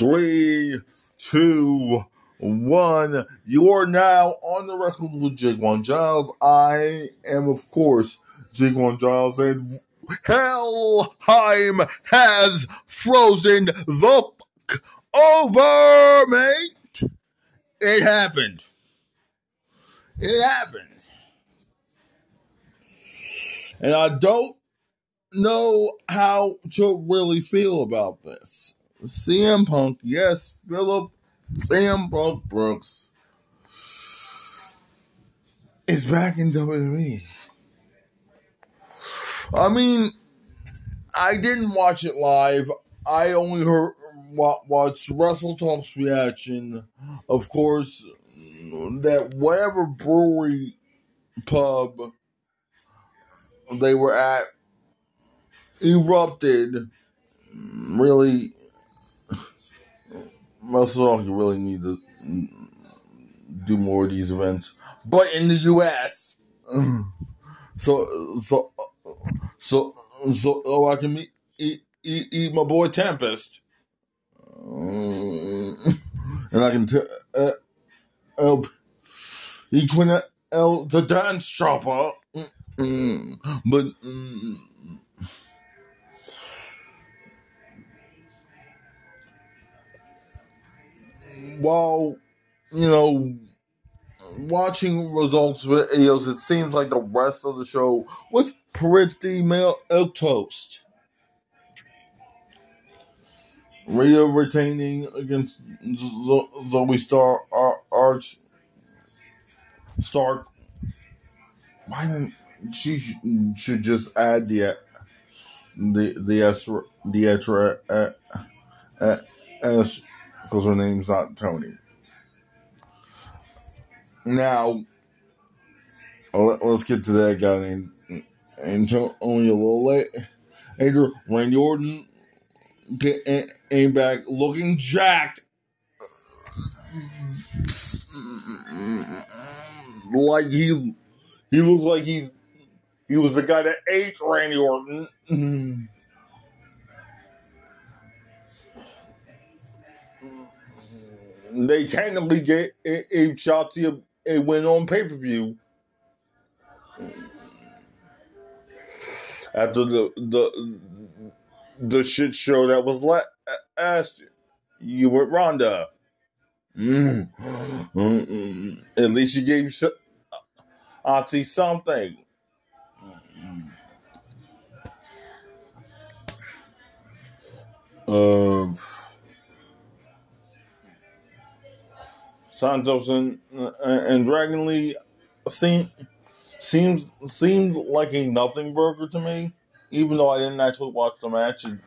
Three, two, one. You are now on the record with Jake Giles. I am, of course, Jake Giles, and Helheim has frozen the fuck over, mate. It happened. It happened. And I don't know how to really feel about this. CM Punk, yes, Philip CM Punk Brooks is back in WWE. I mean, I didn't watch it live. I only heard watched Wrestle Talk's reaction. Of course, that whatever brewery pub they were at erupted. Really, Wrestle Talk really need to do more of these events, but in the U.S. So so so so oh, I can meet, eat, eat, eat my boy Tempest, and I can tell uh, uh, Equina El the dance chopper, but. Mm, while you know watching results videos, it seems like the rest of the show was pretty milk toast. Rhea retaining against Zoey Star Arch Stark. Why didn't she should just add the the the S the S because her name's not Tony. Now, let, us get to that guy named Antonio Lole. Andrew Randy Orton came back looking jacked. Like he he looks like he's he was the guy that ate Randy Orton. They technically get a, Shotzi a, a win on pay per view. After the the the shit show that was la- asked you with Ronda. Mm. At least you gave Auntie something. Um. Uh, Santos and and Dragon Lee seem seems seemed like a nothing burger to me, even though I didn't actually watch the match. And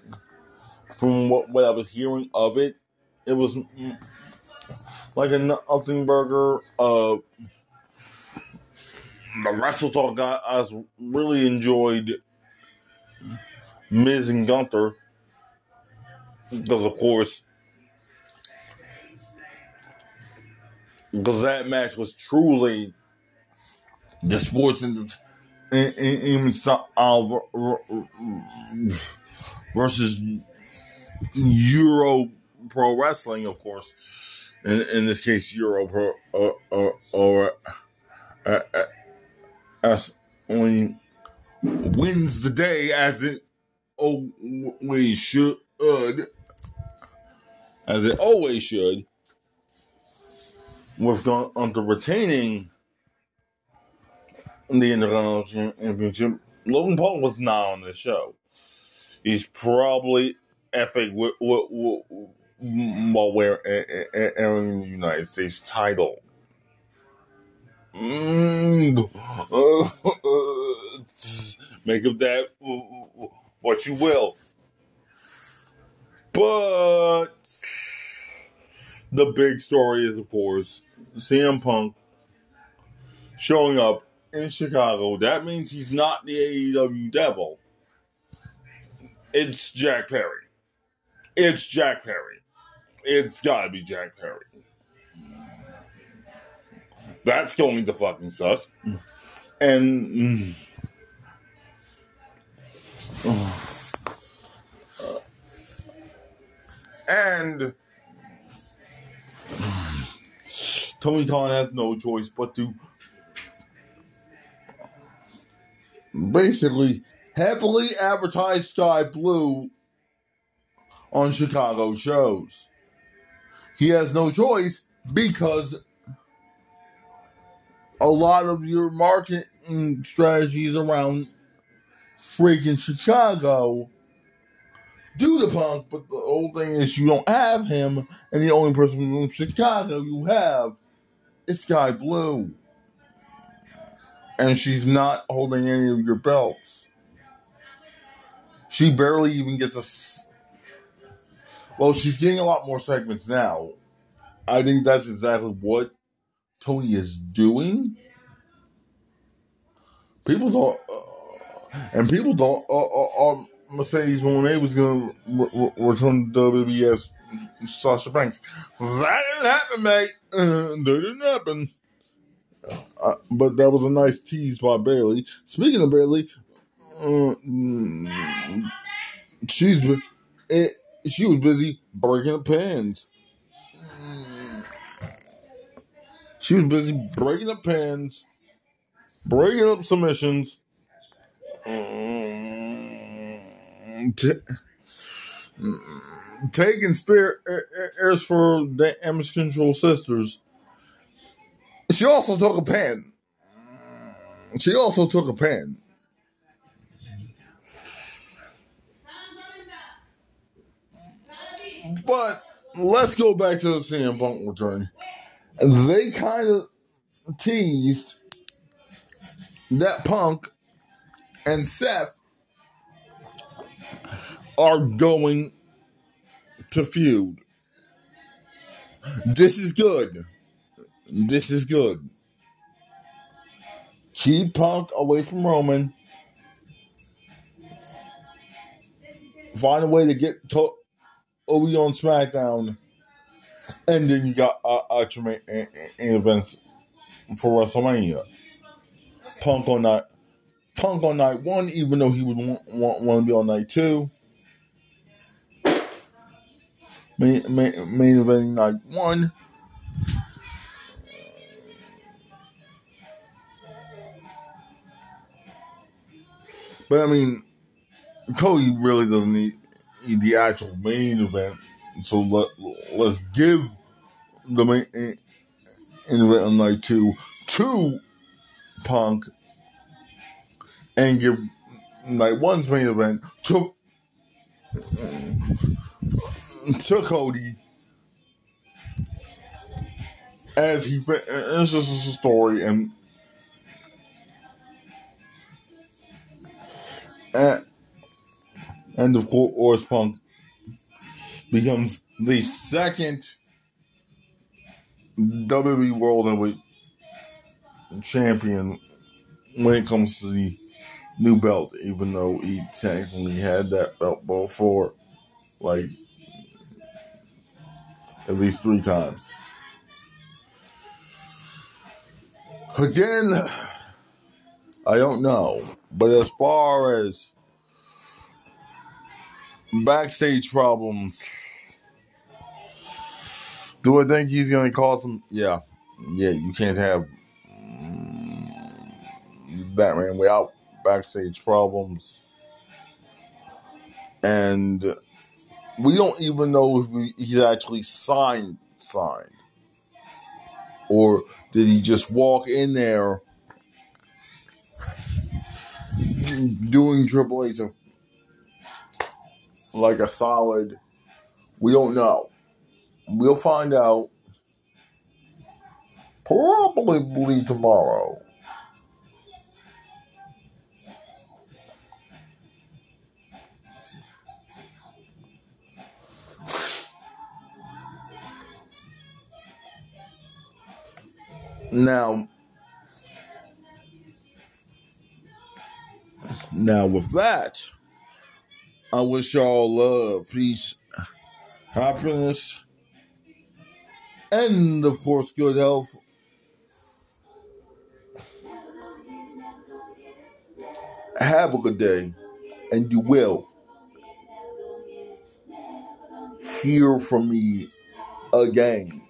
from what, what I was hearing of it, it was like a nothing burger. Uh, the Wrestle Talk guys really enjoyed Miz and Gunther because, of course, because that match was truly the sports and even style versus Euro Pro Wrestling, of course. In, in this case, Euro Pro or or, or uh, uh, as when wins the day as it always should, as it always should with on the retaining the Intercontinental Championship, Logan Paul was not on the show. He's probably effing while wearing the United States title. Mm. Make of that what you will. But the big story is, of course, CM Punk showing up in Chicago. That means he's not the AEW devil. It's Jack Perry. It's Jack Perry. It's gotta be Jack Perry. That's going to fucking suck. And. Mm, and Tony Khan has no choice but to basically heavily advertise Skye Blue on Chicago shows. He has no choice because a lot of your marketing strategies around freaking Chicago do the punk, but the whole thing is you don't have him, and the only person from Chicago you have is Skye Blue. And she's not holding any of your belts. She barely even gets a. Well, she's getting a lot more segments now. I think that's exactly what Tony is doing. People don't, uh, and people don't. Uh, uh, uh Mercedes Moné was going to re- re- return to as Sasha Banks. That didn't happen, mate. That didn't happen. Uh, but that was a nice tease by Bayley. Speaking of Bayley, uh, she's been, it, she was busy breaking up pins. She was busy breaking up pins, breaking up submissions. T- taking spirit airs for the damage control sisters. She also took a pen. She also took a pen. But let's go back to the CM Punk return. They kind of teased that Punk and Seth are going to feud. This is good. This is good. Keep Punk away from Roman. Find a way to get to Obi on SmackDown. And then you got uh, uh, main events for WrestleMania. Punk on night, Punk on night one, even though he would want, want, want to be on night two. Main, main, main event night one. But I mean, Cody really doesn't need, need the actual main event. So let let's give the main eh, event on night two to Punk and give night one's main event to to Cody. As he it's just a story and and, and of course Punk becomes the second WWE World Heavyweight Champion when it comes to the new belt, even though he technically had that belt before, like at least three times. Again, I don't know. But as far as backstage problems, do I think he's going to cause some? Yeah. Yeah, you can't have mm, Batman without backstage problems. And we don't even know if we, he's actually signed signed. Or did he just walk in there doing Triple H like a solid we don't know. We'll find out probably tomorrow Now, now with that, I wish y'all love, peace, happiness, and of course, good health. Have a good day, and you will hear from me again.